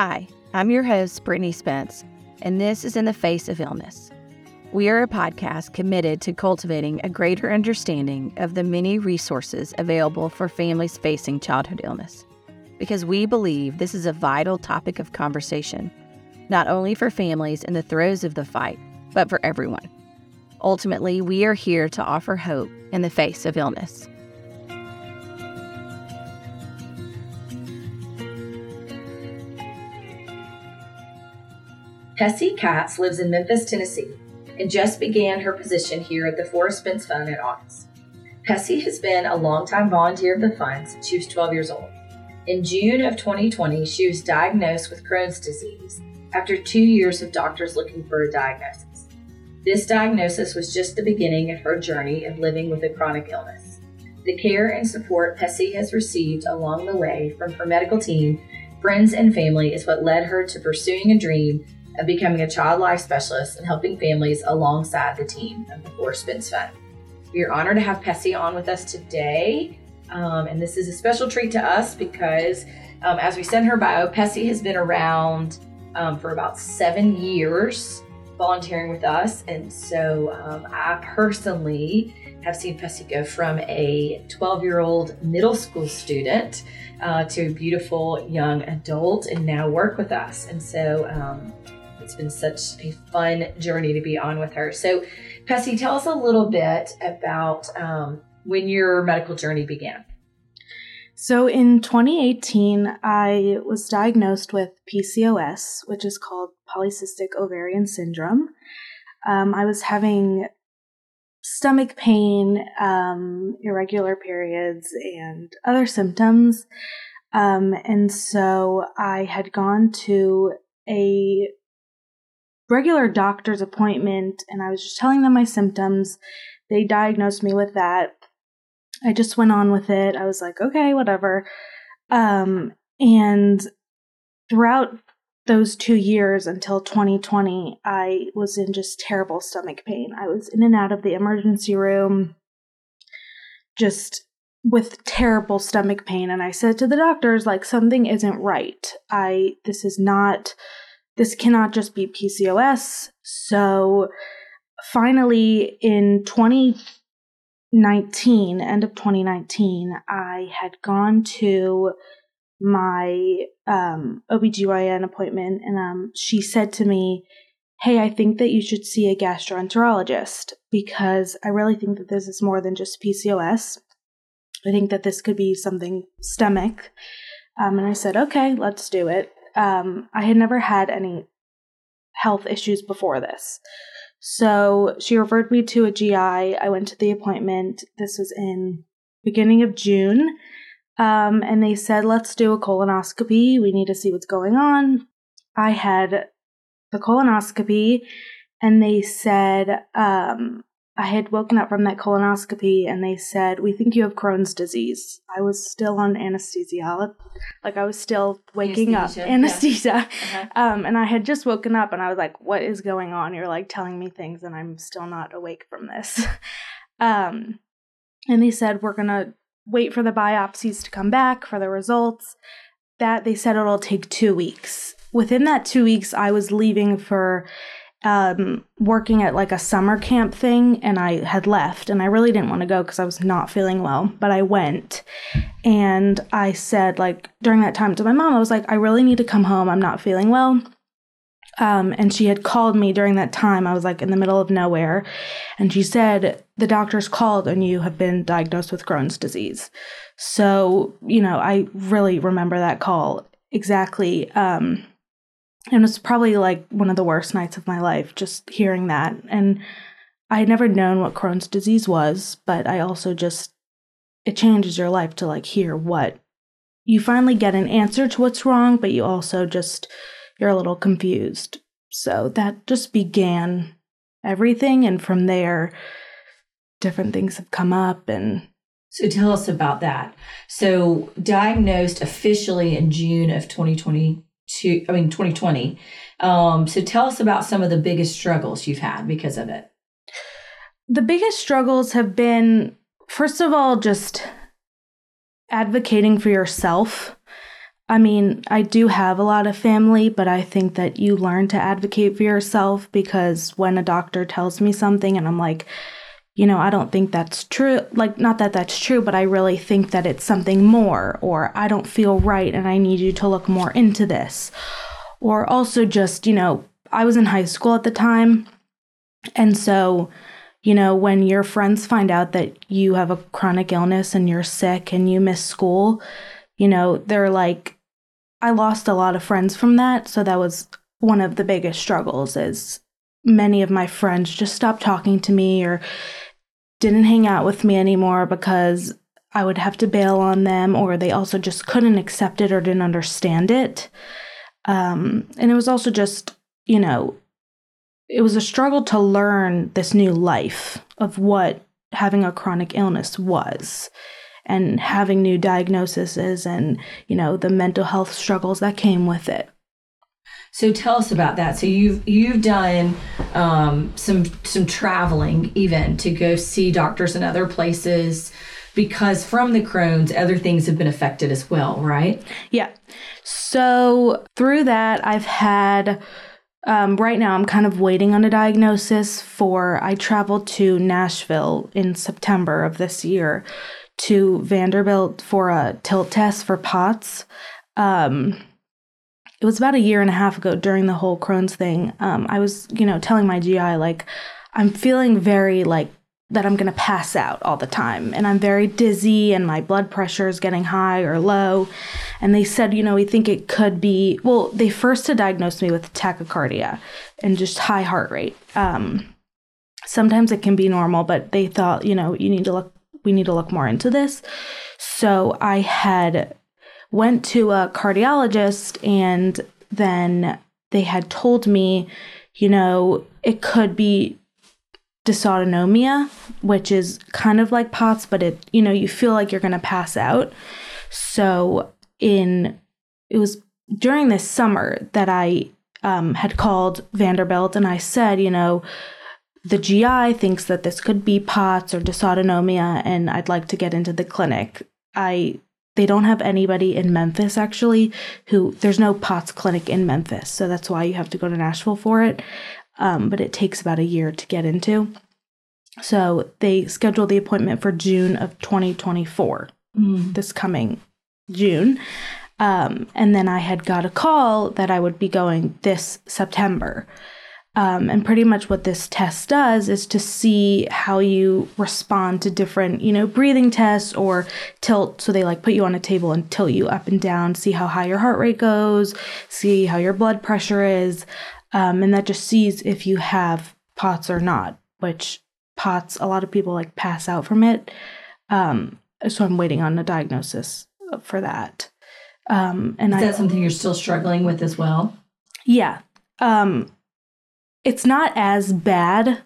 Hi, I'm your host, Brittany Spence, and this is In the Face of Illness. We are a podcast committed to cultivating a greater understanding of the many resources available for families facing childhood illness, because we believe this is a vital topic of conversation, not only for families in the throes of the fight, but for everyone. Ultimately, we are here to offer hope in the face of illness. Pesi Katz lives in Memphis, Tennessee, and just began her position here at the Forrest Spence Fund in August. Pesi has been a longtime volunteer of the fund since she was 12 years old. In June of 2020, she was diagnosed with Crohn's disease after two years of doctors looking for a diagnosis. This diagnosis was just the beginning of her journey of living with a chronic illness. The care and support Pesi has received along the way from her medical team, friends, and family is what led her to pursuing a dream of becoming a child life specialist and helping families alongside the team of the Forrest Spence Fund. We are honored to have Pesi on with us today. Um, and this is a special treat to us because, um, as we in her bio, Pesi has been around um, for about seven years volunteering with us. And so um, I personally have seen Pesi go from a 12 year old middle school student uh, to a beautiful young adult and now work with us. And so um, it's been such a fun journey to be on with her. So, Pesi, tell us a little bit about um, when your medical journey began. So, in 2018, I was diagnosed with PCOS, which is called polycystic ovarian syndrome. Um, I was having stomach pain, um, irregular periods, and other symptoms. Um, and so I had gone to a regular doctor's appointment and I was just telling them my symptoms. They diagnosed me with that. I just went on with it. I was like, okay, whatever. Um, and throughout those two years until 2020, I was in just terrible stomach pain. I was in and out of the emergency room, just with terrible stomach pain. And I said to the doctors, like, something isn't right. I, this is not this cannot just be PCOS. So finally, in 2019, end of 2019, I had gone to my um, OBGYN appointment and um, she said to me, Hey, I think that you should see a gastroenterologist because I really think that this is more than just PCOS. I think that this could be something stomach. Um, and I said, okay, let's do it um, I had never had any health issues before this. So she referred me to a GI. I went to the appointment. This was in beginning of June. Um, and they said, let's do a colonoscopy. We need to see what's going on. I had the colonoscopy and they said, um, I had woken up from that colonoscopy and they said, We think you have Crohn's disease. I was still on anesthesia. Like I was still waking anesthesia, up. Anesthesia. Yeah. Uh-huh. Um, and I had just woken up and I was like, What is going on? You're like telling me things and I'm still not awake from this. um, and they said, We're going to wait for the biopsies to come back for the results. That they said it'll take two weeks. Within that two weeks, I was leaving for um, working at like a summer camp thing and I had left and I really didn't want to go because I was not feeling well, but I went and I said like during that time to my mom, I was like, I really need to come home. I'm not feeling well. Um, and she had called me during that time. I was like in the middle of nowhere. And she said, The doctor's called and you have been diagnosed with Crohn's disease. So, you know, I really remember that call exactly. Um, and it was probably like one of the worst nights of my life just hearing that. And i had never known what crohn's disease was but i also just it changes your life to like hear what you finally get an answer to what's wrong but you also just you're a little confused. So that just began everything and from there different things have come up and so tell us about that. So diagnosed officially in june of 2020 to, I mean, 2020. Um, so tell us about some of the biggest struggles you've had because of it. The biggest struggles have been, first of all, just advocating for yourself. I mean, I do have a lot of family, but I think that you learn to advocate for yourself because when a doctor tells me something and I'm like, you know, I don't think that's true. Like, not that that's true, but I really think that it's something more, or I don't feel right and I need you to look more into this. Or also just, you know, I was in high school at the time. And so, you know, when your friends find out that you have a chronic illness and you're sick and you miss school, you know, they're like, I lost a lot of friends from that. So that was one of the biggest struggles is many of my friends just stopped talking to me or didn't hang out with me anymore because I would have to bail on them or they also just couldn't accept it or didn't understand it. Um, and it was also just, you know, it was a struggle to learn this new life of what having a chronic illness was and having new diagnoses and you know the mental health struggles that came with it so tell us about that so you've you've done um, some some traveling even to go see doctors in other places because from the crohn's other things have been affected as well right yeah so through that i've had um, right now, I'm kind of waiting on a diagnosis for. I traveled to Nashville in September of this year to Vanderbilt for a tilt test for POTS. Um, it was about a year and a half ago during the whole Crohn's thing. Um, I was, you know, telling my GI, like, I'm feeling very like that I'm going to pass out all the time. And I'm very dizzy and my blood pressure is getting high or low. And they said, you know, we think it could be, well, they first had diagnosed me with tachycardia and just high heart rate. Um, sometimes it can be normal, but they thought, you know, you need to look, we need to look more into this. So I had went to a cardiologist and then they had told me, you know, it could be dysautonomia, which is kind of like POTS, but it, you know, you feel like you're going to pass out. So in, it was during this summer that I um, had called Vanderbilt and I said, you know, the GI thinks that this could be POTS or dysautonomia, and I'd like to get into the clinic. I they don't have anybody in Memphis actually who there's no POTS clinic in Memphis, so that's why you have to go to Nashville for it um, but it takes about a year to get into. So they scheduled the appointment for June of 2024, mm. this coming June. Um, and then I had got a call that I would be going this September. Um, and pretty much what this test does is to see how you respond to different, you know, breathing tests or tilt. So they like put you on a table and tilt you up and down, see how high your heart rate goes, see how your blood pressure is. Um, and that just sees if you have POTS or not, which POTS, a lot of people like pass out from it. Um, so I'm waiting on a diagnosis for that. Um, and is that I, something you're still struggling with as well? Yeah. Um, it's not as bad.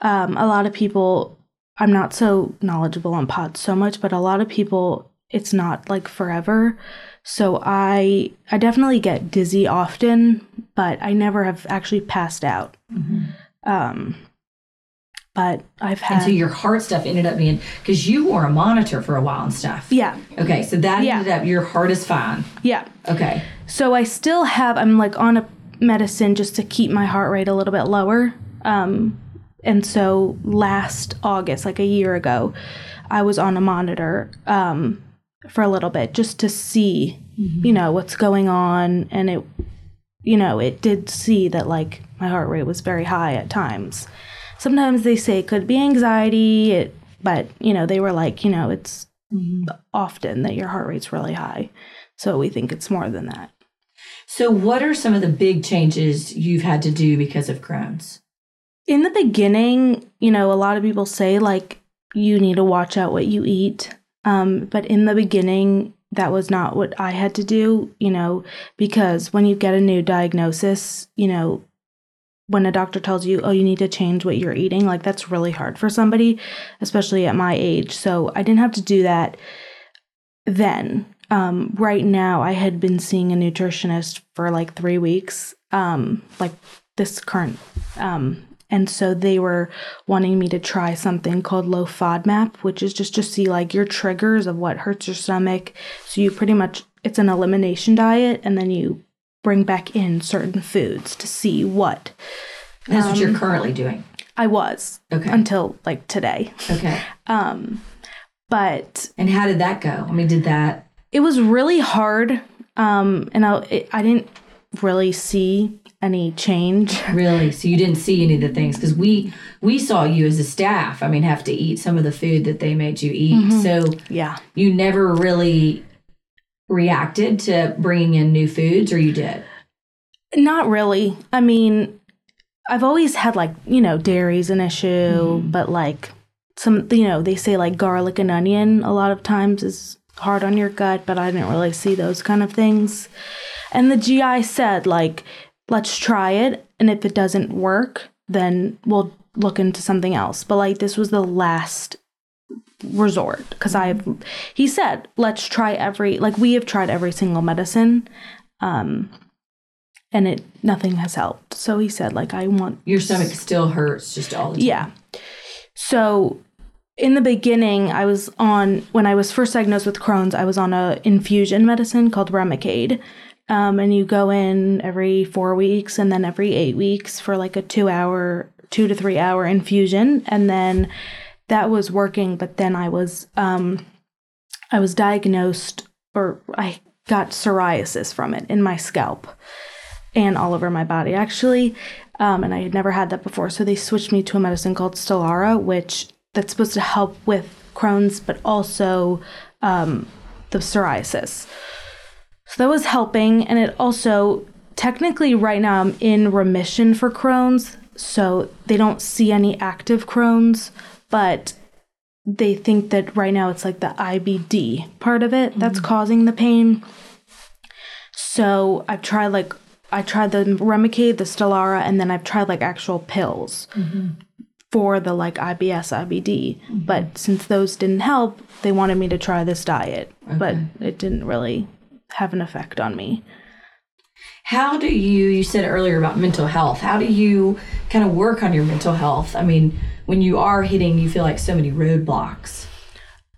Um, a lot of people, I'm not so knowledgeable on POTS so much, but a lot of people, it's not like forever. So I I definitely get dizzy often, but I never have actually passed out. Mm-hmm. Um, but I've had. And so your heart stuff ended up being because you wore a monitor for a while and stuff. Yeah. Okay, so that yeah. ended up your heart is fine. Yeah. Okay. So I still have. I'm like on a medicine just to keep my heart rate a little bit lower. Um, and so last August, like a year ago, I was on a monitor. Um, for a little bit just to see, mm-hmm. you know, what's going on. And it, you know, it did see that like my heart rate was very high at times. Sometimes they say it could be anxiety, it, but, you know, they were like, you know, it's mm-hmm. often that your heart rate's really high. So we think it's more than that. So, what are some of the big changes you've had to do because of Crohn's? In the beginning, you know, a lot of people say like you need to watch out what you eat. Um, but in the beginning, that was not what I had to do, you know, because when you get a new diagnosis, you know, when a doctor tells you, oh, you need to change what you're eating, like that's really hard for somebody, especially at my age. So I didn't have to do that then. Um, right now, I had been seeing a nutritionist for like three weeks, um, like this current. Um, And so they were wanting me to try something called low FODMAP, which is just to see like your triggers of what hurts your stomach. So you pretty much, it's an elimination diet, and then you bring back in certain foods to see what. That's what you're currently doing. I was Okay. until like today. Okay. Um, but And how did that go? I mean, did that? It was really hard. Um, and I, it, I didn't really see any change. Really? So you didn't see any of the things because we we saw you as a staff. I mean, have to eat some of the food that they made you eat. So Yeah. you never really reacted to bringing in new foods, or you did? Not really. I mean, I've always had like, you know, dairy's an issue, but like some, you know, they say like garlic and onion a lot of times is hard on your gut, but I didn't really see those kind of things. And the GI said, like, let's try it. And if it doesn't work, then we'll look into something else. But like, this was the last resort because I've, he said, let's try every, like, we have tried every single medicine. Um, and it nothing has helped. So he said, like, I want Your stomach still hurts just all the time. yeah. So in the beginning, I was on when I was first diagnosed with Crohn's. I was on a infusion medicine called Remicade, um, and you go in every four weeks and then every eight weeks for like a two-hour, two to three-hour infusion, and then that was working. But then I was, um, I was diagnosed, or I got psoriasis from it in my scalp and all over my body actually um, and i had never had that before so they switched me to a medicine called stellara which that's supposed to help with crohn's but also um, the psoriasis. So that was helping and it also technically right now i'm in remission for crohn's so they don't see any active crohn's but they think that right now it's like the ibd part of it that's causing the pain. So I've tried like I tried the Remicade, the Stellara, and then I've tried like actual pills for the like IBS, IBD. But since those didn't help, they wanted me to try this diet, but it didn't really have an effect on me. How do you, you said earlier about mental health, how do you kind of work on your mental health? I mean, when you are hitting, you feel like so many roadblocks.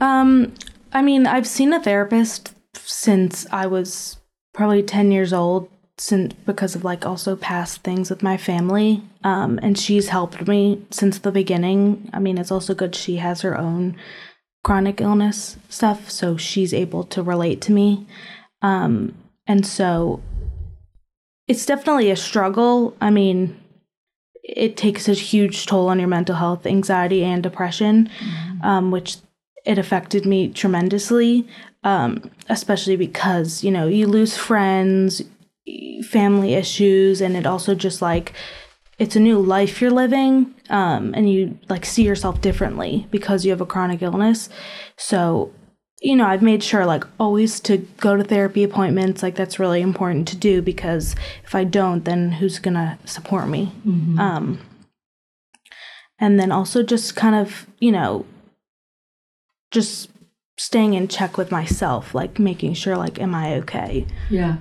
Um, I mean, I've seen a therapist since I was probably 10 years old since because of like also past things with my family um and she's helped me since the beginning. I mean it's also good she has her own chronic illness stuff so she's able to relate to me. Um and so it's definitely a struggle. I mean it takes a huge toll on your mental health anxiety and depression um, which it affected me tremendously um, especially because you know you lose friends family issues and it also just like it's a new life you're living um, and you like see yourself differently because you have a chronic illness. So you know i've made sure like always to go to therapy appointments. Like that's really important to do because if i don't then who's gonna support me? Um, and then also just kind of you know just staying in check with myself like making sure like am i okay? Yeah.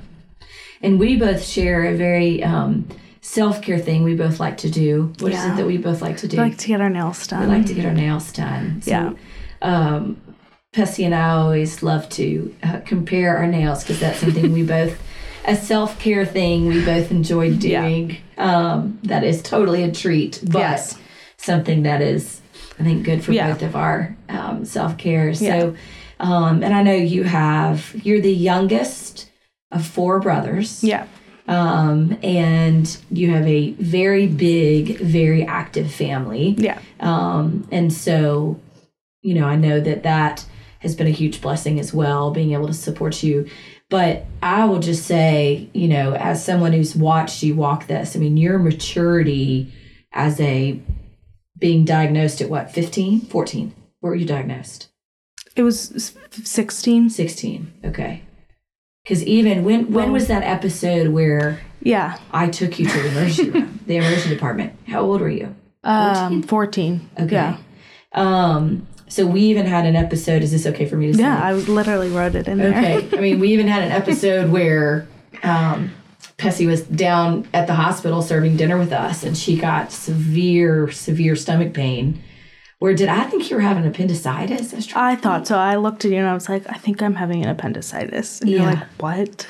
And we both share a very um, self care thing we both like to do. What is Yeah. it that we both like to do? I like to get our nails done we like to get our nails done. So, Yeah. Um, Pesi and I always love to uh, compare our nails because that's something we both, a self care thing we both enjoy Yeah. doing. Um, that is totally a treat, but Yes. something that is, I think, good for Yeah. both of our um, self care. So, Yeah. um, and I know you have, you're the youngest of four brothers. yeah Um, and you have a very big, very active family. yeah Um, and so, you know, I know that that has been a huge blessing as well, being able to support you. But I will just say, you know, as someone who's watched you walk this, I mean, your maturity as a being diagnosed at what, 15, 14? Where were you diagnosed? It was 16. 16. Okay. Because even when when was that episode where Yeah. I took you to the emergency room, the emergency department? How old were you? Um, 14. Okay. Yeah. Um, so we even had an episode. Is this okay for me to say? Yeah, I was literally wrote it in there. Okay. I mean, we even had an episode where um, Pesi was down at the hospital serving dinner with us, and she got severe, severe stomach pain. Where did I think you were having appendicitis? I, I thought so. I looked at you and I was like, I think I'm having an appendicitis. And you're like, what?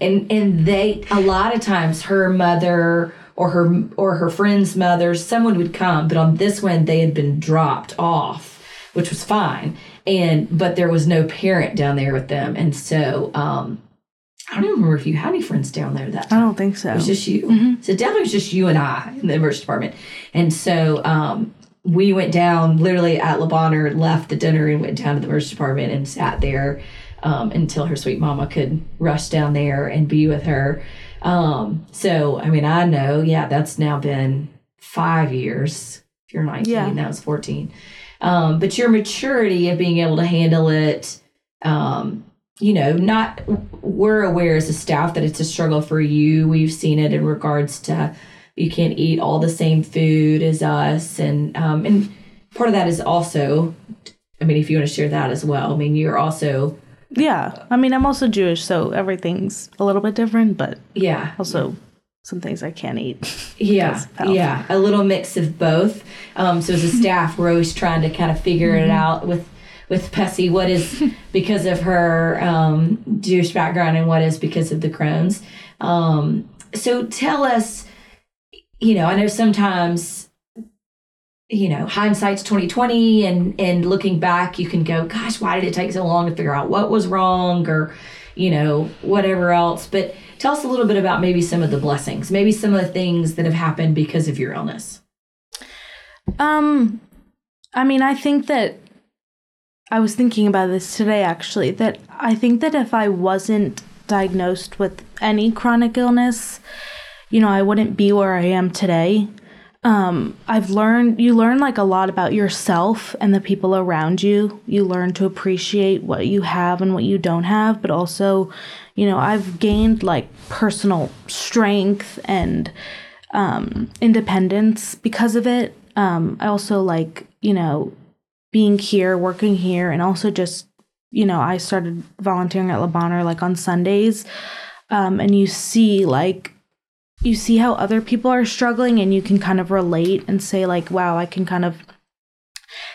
and and they a lot of times her mother or her or her friend's mother someone would come but on this one they had been dropped off which was fine and but there was no parent down there with them and so um i don't even remember if you had any friends down there that Time. I don't think so. it was just you. Mhm. So definitely was just you and I in the emergency department. And so um, we went down literally at Le Bonheur, left the dinner and went down to the emergency department and sat there um, until her sweet mama could rush down there and be with her. Um, so, I mean, I know, yeah, that's now been five years. If you're 19, Yeah. that was 14. Um, but your maturity of being able to handle it, um, you know, not we're aware as a staff that it's a struggle for you. We've seen it in regards to you can't eat all the same food as us, and um, and part of that is also, I mean, if you want to share that as well. I mean, you're also, Yeah. I mean, I'm also Jewish, so everything's a little bit different, but yeah, also some things I can't eat. Yeah, because of health. yeah, a little mix of both. Um, so as a staff, we're always trying to kind of figure it out with with Pesi what is because of her um, Jewish background and what is because of the Crohn's. Um, so tell us, you know, I know sometimes, you know, hindsight's twenty twenty, and and looking back, you can go, gosh, why did it take so long to figure out what was wrong, or you know, whatever else. But tell us a little bit about maybe some of the blessings, maybe some of the things that have happened because of your illness. Um, I mean, I think that I was thinking about this today actually, that I think that if I wasn't diagnosed with any chronic illness, you know, I wouldn't be where I am today. Um, I've learned, you learn like a lot about yourself and the people around you. You learn to appreciate what you have and what you don't have, but also, you know, I've gained like personal strength and um, independence because of it. Um, I also like, you know, being here, working here, and also just, you know, I started volunteering at Le Bonheur like on Sundays. Um, and you see like you see how other people are struggling and you can kind of relate and say like wow i can kind of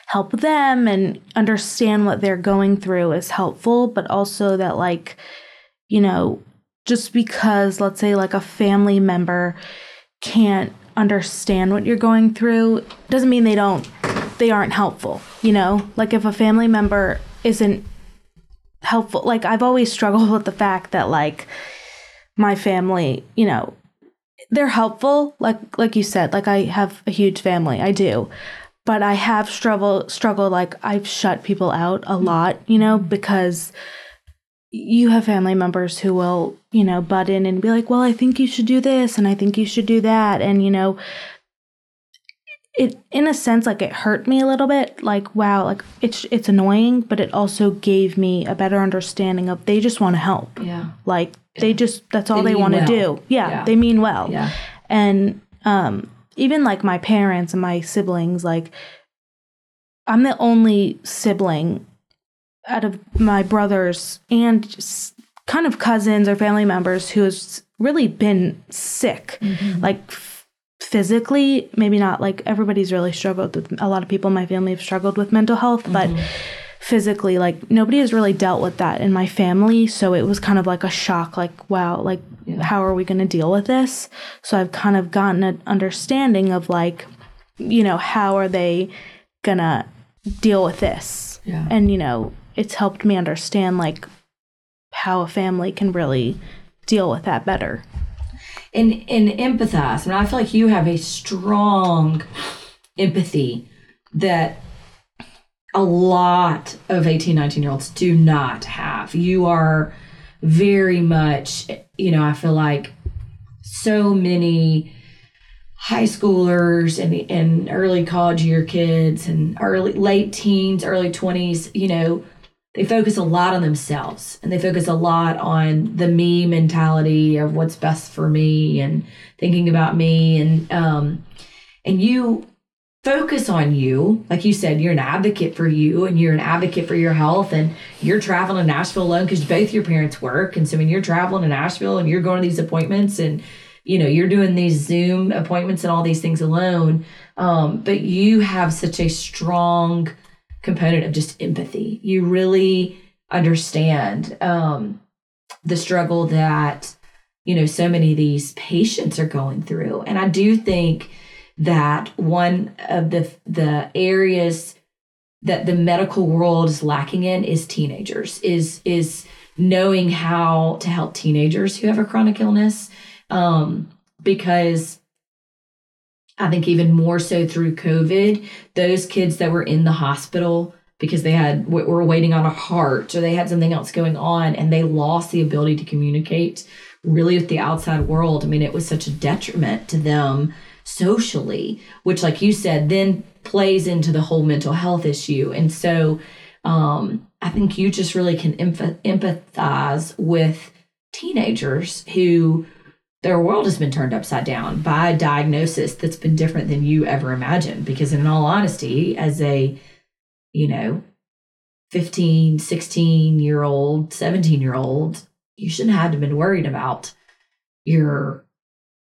help them and understand what they're going through is helpful. But also that like you know just because let's say like a family member can't understand what you're going through doesn't mean they don't they aren't helpful you know? Like if a family member isn't helpful like i've always struggled with the fact that like my family you know they're helpful like like you said like i have a huge family i do. But i have struggle struggled like i've shut people out a mm. lot you know mm. because you have family members who will you know butt in and be like well i think you should do this and i think you should do that. And you know it in a sense like it hurt me a little bit like wow like it's it's annoying but it also gave me a better understanding of they just want to help. Yeah. like they just that's all They they, want to well. do yeah, Yeah. they mean well Yeah. and um even like my parents and my siblings like i'm the only sibling out of my brothers and kind of cousins or family members who has really been sick like f- physically maybe not like everybody's really struggled with a lot of people in my family have struggled with mental health but physically like nobody has really dealt with that in my family so it was kind of like a shock like wow like how are we going to deal with this so i've kind of gotten an understanding of like you know how are they going to deal with this Yeah. and you know it's helped me understand like how a family can really deal with that better and and empathize. I mean, I feel like you have a strong empathy that a lot of 18, 19 year olds do not have. You are very much, you know, I feel like so many high schoolers and, and early college year kids and early late teens, early 20s, you know, they focus a lot on themselves and they focus a lot on the me mentality of what's best for me and thinking about me and um and you focus on you. Like you said, you're an advocate for you and you're an advocate for your health and you're traveling to Nashville alone because both your parents work. And so when you're traveling to Nashville and you're going to these appointments and you know, you're doing these Zoom appointments and all these things alone. Um, but you have such a strong component of just empathy. You really understand um, the struggle that, you know, so many of these patients are going through. And I do think that one of the the areas that the medical world is lacking in is teenagers is is knowing how to help teenagers who have a chronic illness um, because I think even more so through COVID, those kids that were in the hospital because they had were waiting on a heart or they had something else going on and they lost the ability to communicate really with the outside world. I mean, it was such a detriment to them socially, which, like you said, then plays into the whole mental health issue. And so um, I think you just really can empathize with teenagers who their world has been turned upside down by a diagnosis that's been different than you ever imagined. Because, in all honesty, as a, you know, 15, 16 year old, 17 year old, you shouldn't have been worried about your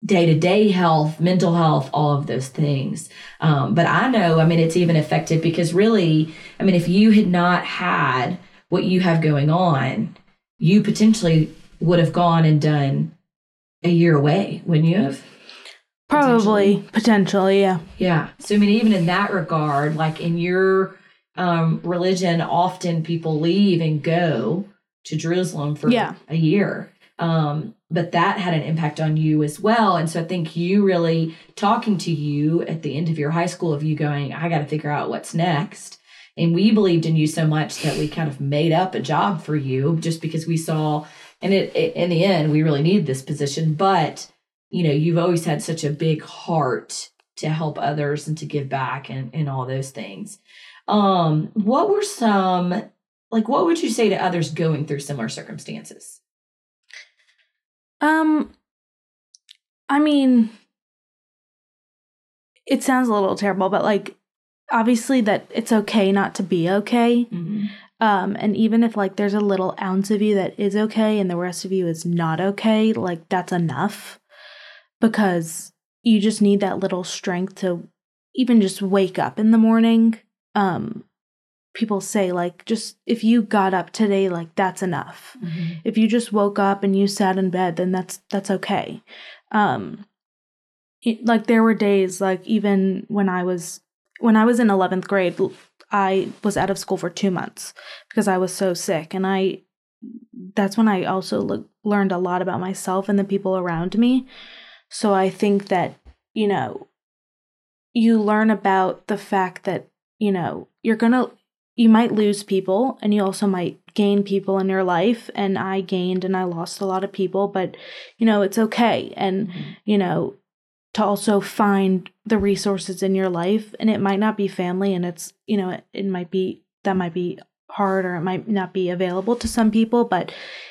day to day health, mental health, all of those things. Um, but I know, I mean, it's even affected because really, I mean, if you had not had what you have going on, you potentially would have gone and done a year away, wouldn't you have? Probably, potentially, potentially yeah. Yeah. So, I mean, even in that regard, like in your um, religion, often people leave and go to Jerusalem for yeah. a year. Um, but that had an impact on you as well. And so I think you really talking to you at the end of your high school of you going, I got to figure out what's next. And we believed in you so much that we kind of made up a job for you just because we saw, and it, it in the end, we really need this position. But, you know, you've always had such a big heart to help others and to give back and, and all those things. Um, what were some, like, what would you say to others going through similar circumstances? Um, I mean, it sounds a little terrible, but like, obviously, that it's okay not to be okay. Mm-hmm. Um, and even if like there's a little ounce of you that is okay and the rest of you is not okay, like that's enough because you just need that little strength to even just wake up in the morning. Um, people say like just if you got up today like that's enough. Mm-hmm. if you just woke up and you sat in bed then that's that's okay. Um it, like there were days like even when i was when i was in 11th grade i was out of school for 2 months because i was so sick. And i that's when i also le- learned a lot about myself and the people around me. So i think that you know you learn about the fact that you know you're going to you might lose people and you also might gain people in your life and i gained and i lost a lot of people but you know it's okay and mm-hmm. you know to also find the resources in your life and it might not be family and it's you know it, it might be that might be hard or it might not be available to some people but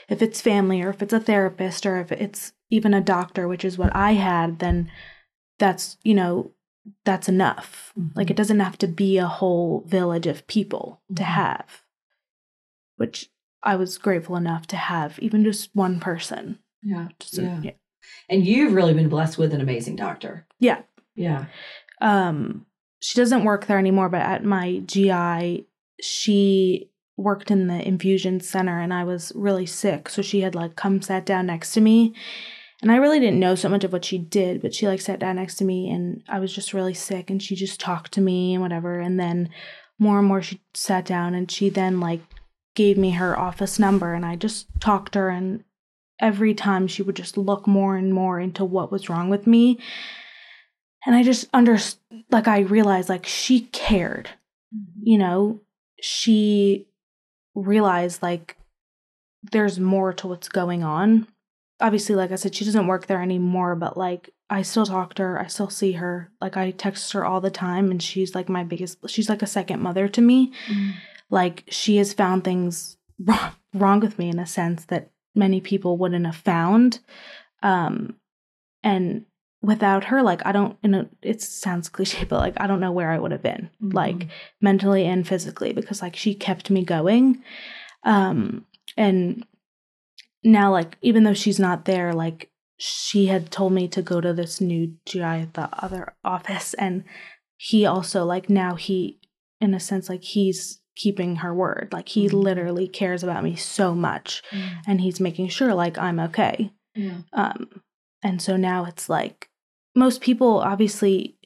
if it's family or if it's a therapist or if it's even a doctor which is what i had then that's you know that's enough. Mm-hmm. Like it doesn't have to be a whole village of people mm-hmm. to have, which I was grateful enough to have, even just one person. Yeah. Just yeah. A, yeah. And you've really been blessed with an amazing doctor. Yeah. Yeah. Um, she doesn't work there anymore, but at my GI, she worked in the infusion center and I was really sick. So she had like come sat down next to me and I really didn't know so much of what she did, but she like sat down next to me and I was just really sick and she just talked to me and whatever. And then more and more she sat down and she then like gave me her office number and I just talked to her and every time she would just look more and more into what was wrong with me. And I just under like I realized like she cared. Mm-hmm. You know, she realized like there's more to what's going on obviously, like I said, she doesn't work there anymore, but like I still talk to her. I still see her. Like I text her all the time, and she's like my biggest, she's like a second mother to me. Mm. Like she has found things wrong, wrong with me in a sense that many people wouldn't have found. Um, and without her, like I don't you know it sounds cliche, but like I don't know where I would have been, Mhm. like mentally and physically, because like she kept me going. Um and now like even though she's not there, like she had told me to go to this new GI at the other office and he also like now he in a sense like he's keeping her word. Like he Mhm. literally cares about me so much and he's making sure like I'm okay. Yeah. Um, and so now it's like most people, obviously,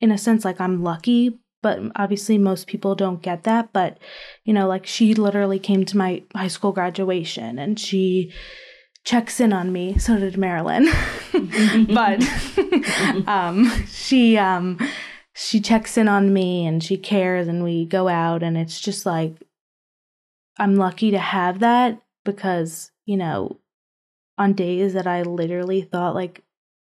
in a sense, like I'm lucky, but obviously most people don't get that. But, you know, like she literally came to my high school graduation and she checks in on me. So did Marilyn. but um, she, um, she checks in on me and she cares and we go out and it's just like I'm lucky to have that because, you know, on days that I literally thought like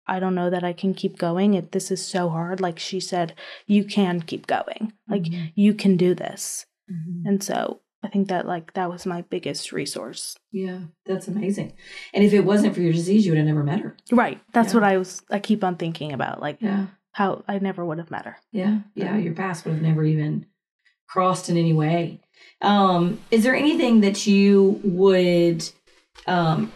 I don't know that I can keep going. It this is so hard. Like she said, you can keep going. Like Mhm. you can do this. Mhm. And so I think that like that was my biggest resource. Yeah, that's amazing. And if it wasn't for your disease, you would have never met her. Right. That's Yeah. what I was I keep on thinking about. Like Yeah. how I never would have met her. Yeah. Yeah. Your past would have never even crossed in any way. Um, is there anything that you would um,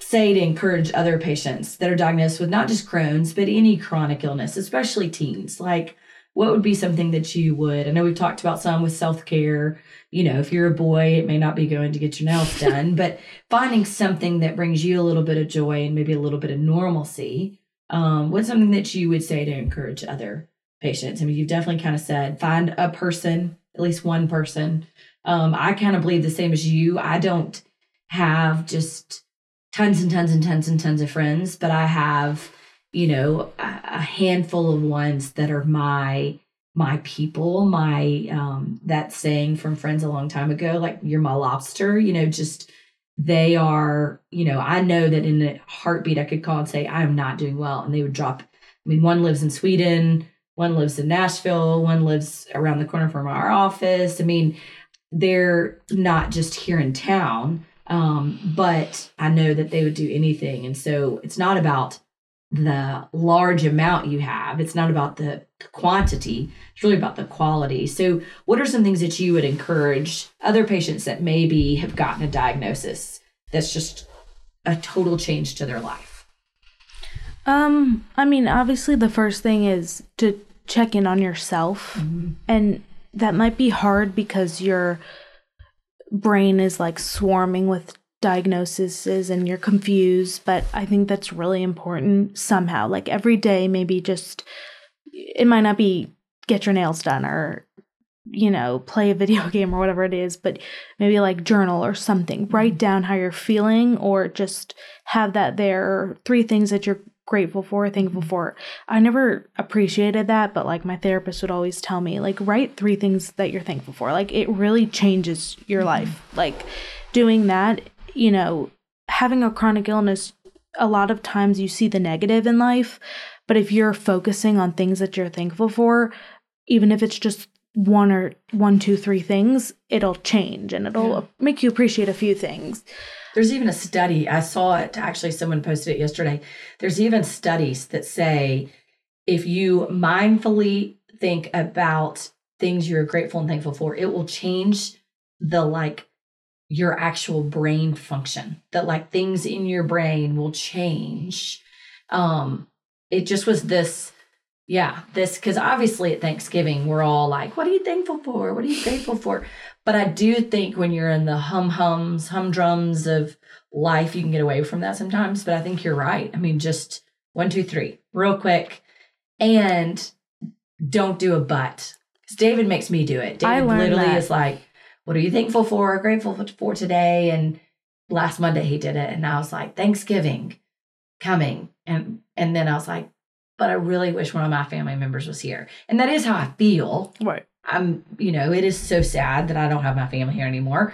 say to encourage other patients that are diagnosed with not just Crohn's, but any chronic illness, especially teens? Like, what would be something that you would? I know we've talked about some with self care. You know, if you're a boy, it may not be going to get your nails done, but finding something that brings you a little bit of joy and maybe a little bit of normalcy. Um, what's something that you would say to encourage other patients? I mean, you've definitely kind of said find a person, at least one person. Um, I kind of believe the same as you. I don't have just tons and tons and tons and tons of friends, but I have, you know, a, a handful of ones that are my my people, my um that saying from friends a long time ago, like you're my lobster, you know, just they are, you know, I know that in a heartbeat I could call and say, I am not doing well. And they would drop. I mean, one lives in Sweden, one lives in Nashville, one lives around the corner from our office. I mean, they're not just here in town, um, but I know that they would do anything. And so it's not about the large amount you have, it's not about the quantity, it's really about the quality. So, what are some things that you would encourage other patients that maybe have gotten a diagnosis that's just a total change to their life? Um, I mean, obviously the first thing is to check in on yourself. And that might be hard because your brain is like swarming with diagnoses and you're confused, but I think that's really important somehow. Like every day maybe just it might not be get your nails done or you know, play a video game or whatever it is, but maybe like journal or something. Write mm-hmm. down how you're feeling or just have that there. Three things that you're grateful for, thankful mm-hmm. for. I never appreciated that, but like my therapist would always tell me, like, write three things that you're thankful for. Like, it really changes your mm-hmm. life. Like, doing that, you know, having a chronic illness, a lot of times you see the negative in life, but if you're focusing on things that you're thankful for, even if it's just one or one, two, three things, it'll change and it'll Yeah. make you appreciate a few things. There's even a study, I saw it actually, someone posted it yesterday. There's even studies that say if you mindfully think about things you're grateful and thankful for, it will change the like your actual brain function. That like things in your brain will change. Um, it just was this, yeah, this because obviously at Thanksgiving we're all like, what are you thankful for? What are you grateful for? But I do think when you're in the hum hums, humdrums of life, you can get away from that sometimes. But I think you're right. I mean, just one, two, three, real quick. And don't do a but. Because David makes me do it. David I learned literally that. is like, what are you thankful for, grateful for- for today? And last Monday he did it. And I was like, Thanksgiving coming. And and then I was like, but I really wish one of my family members was here. And that is how I feel. Right. I'm, you know, it is so sad that I don't have my family here anymore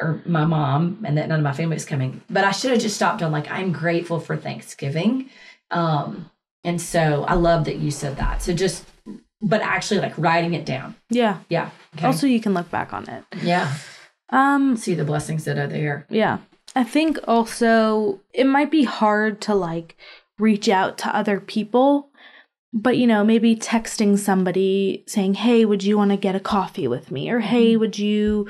or my mom and that none of my family is coming. But I should have just stopped on like, I'm grateful for Thanksgiving. Um, and so I love that you said that. So just, but actually like writing it down. Yeah. Yeah. Okay. Also, you can look back on it. yeah. Um, See the blessings that are there. Yeah. I think also it might be hard to like reach out to other people. But, you know, maybe texting somebody saying, hey, would you want to get a coffee with me? Or, hey, Mm-hmm. would you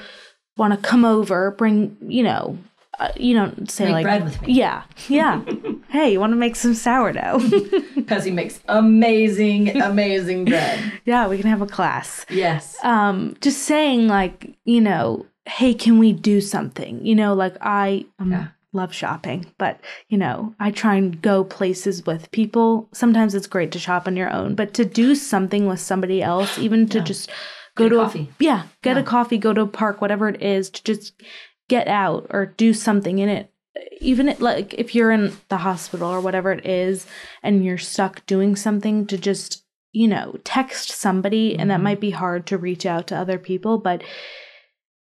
want to come over, bring, you know, uh, you don't say Make like, bread with me. yeah, yeah. hey, you want to make some sourdough? Because he makes amazing, amazing bread. yeah, we can have a class. Yes. um just saying like you know hey can we do something you know like i um, Yeah. Love shopping but you know i try and go places with people sometimes it's great to shop on your own but to do something with somebody else even to Yeah. just go Get a to coffee. yeah get Yeah. a coffee go to a park whatever it is to just get out or do something in it even it, like if you're in the hospital or whatever it is and you're stuck doing something to just you know text somebody and that Mhm. might be hard to reach out to other people but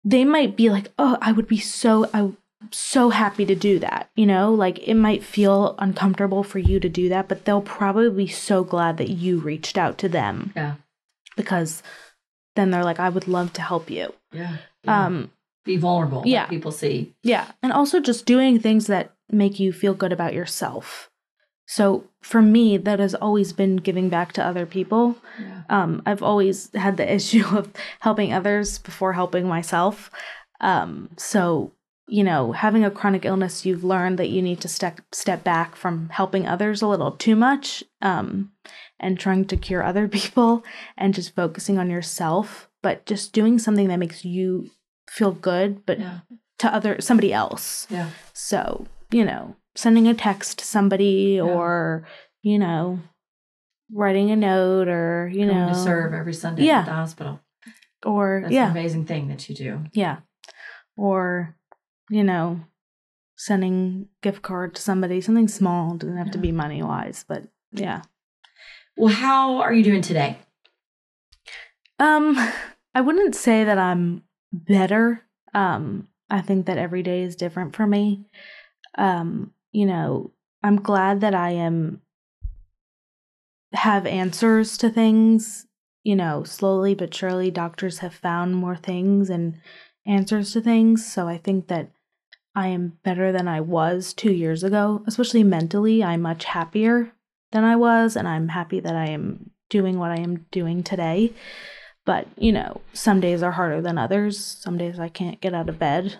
they might be like oh i would be so i'm so happy to do that you know like it might feel uncomfortable for you to do that but they'll probably be so glad that you reached out to them Yeah. because then they're like i would love to help you Yeah. um Be vulnerable. yeah. people see. yeah. And also just doing things that make you feel good about yourself. So for me, that has always been giving back to other people. Yeah. Um, I've always had the issue of helping others before helping myself. Um, so, you know, having a chronic illness, you've learned that you need to step step back from helping others a little too much um, and trying to cure other people and just focusing on yourself, but just doing something that makes you feel good, but Yeah. to other somebody else. Yeah. So, you know, sending a text to somebody Yeah. or, you know, writing a note or, you Going know, to serve every Sunday Yeah. at the hospital. or That's yeah, an amazing thing that you do. yeah. Or, you know, sending gift card to somebody, something small, doesn't have to be money wise, but yeah. Well, how are you doing today? Um, I wouldn't say that I'm better. Um, I think that every day is different for me. Um, you know, I'm glad that I am have answers to things. You know, slowly but surely doctors have found more things and answers to things. So I think that I am better than I was 2 years ago, especially mentally. I'm much happier than I was and I'm happy that I am doing what I am doing today. But, you know, some days are harder than others. Some days I can't get out of bed.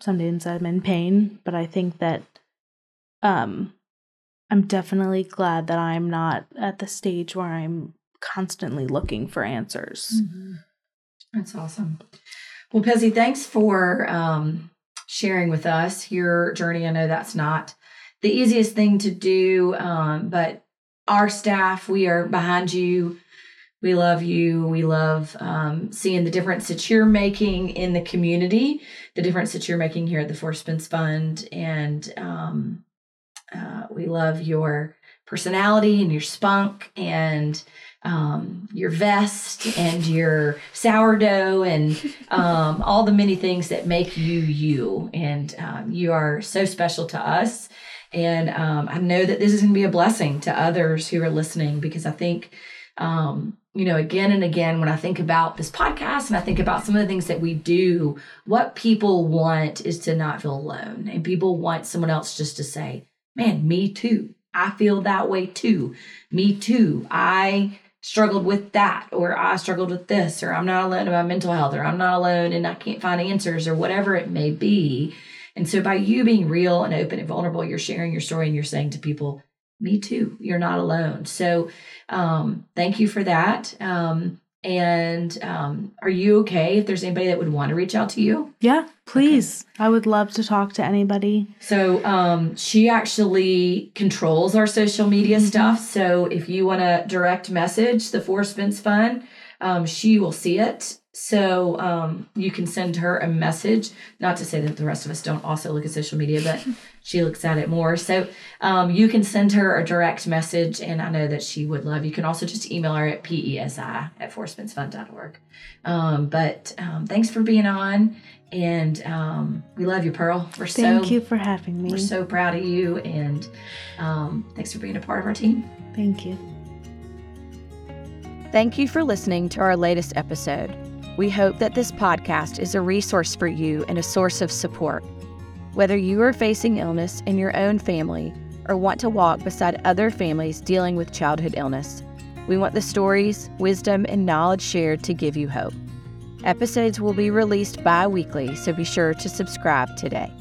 Some days I'm in pain. But I think that um, I'm definitely glad that I'm not at the stage where I'm constantly looking for answers. That's awesome. Well, Pesi, thanks for um, sharing with us your journey. I know that's not the easiest thing to do, um, but our staff, we are behind you. We love you. We love um, seeing the difference that you're making in the community, the difference that you're making here at the Four Spins Fund. And um, uh, we love your personality and your spunk and um, your vest and your sourdough and um, all the many things that make you you. And um, you are so special to us. And um, I know that this is going to be a blessing to others who are listening because I think, um, you know, again and again, when I think about this podcast and I think about some of the things that we do, what people want is to not feel alone. And people want someone else just to say, man, me too. I feel that way too. Me too. I struggled with that, or I struggled with this, or I'm not alone in my mental health, or I'm not alone and I can't find answers, or whatever it may be. And so, by you being real and open and vulnerable, you're sharing your story and you're saying to people, Me too, you're not alone. So, um, thank you for that. Um, and um, are you okay if there's anybody that would want to reach out to you? Yeah, please. I would love to talk to anybody. So um, she actually controls our social media Mhm. stuff. So if you want to direct message the Four Spins Fund, um, she will see it. So um, you can send her a message. Not to say that the rest of us don't also look at social media, but she looks at it more. So um, you can send her a direct message, and I know that she would love. You can also just email her at pesi at fourspinsfund.org. Um, but um, thanks for being on, and um, we love you, Pearl. We're so Thank you for having me. we're so proud of you, and um, thanks for being a part of our team. Thank you. Thank you for listening to our latest episode. We hope that this podcast is a resource for you and a source of support. Whether you are facing illness in your own family or want to walk beside other families dealing with childhood illness. We want the stories, wisdom, and knowledge shared to give you hope. Episodes will be released bi weekly, so be sure to subscribe today.